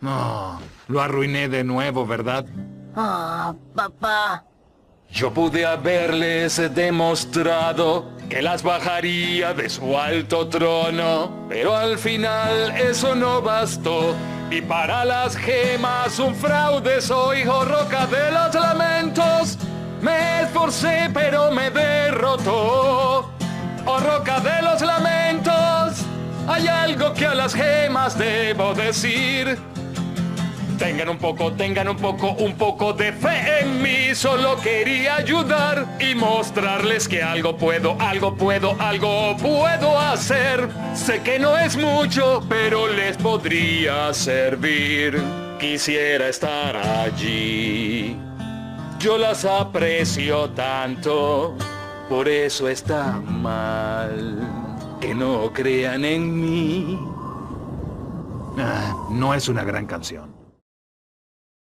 No, lo arruiné de nuevo, ¿verdad? Ah, papá. Yo pude haberles demostrado que las bajaría de su alto trono, pero al final eso no bastó. Y para las gemas un fraude soy, oh roca de los lamentos. Me esforcé pero me derrotó. Oh roca de los lamentos, hay algo que a las gemas debo decir. Tengan un poco, tengan un poco, un poco de fe en mí. Solo quería ayudar y mostrarles que algo puedo, algo puedo, algo puedo hacer. Sé que no es mucho, pero les podría servir. Quisiera estar allí. Yo las aprecio tanto, por eso está mal que no crean en mí. Ah, no es una gran canción.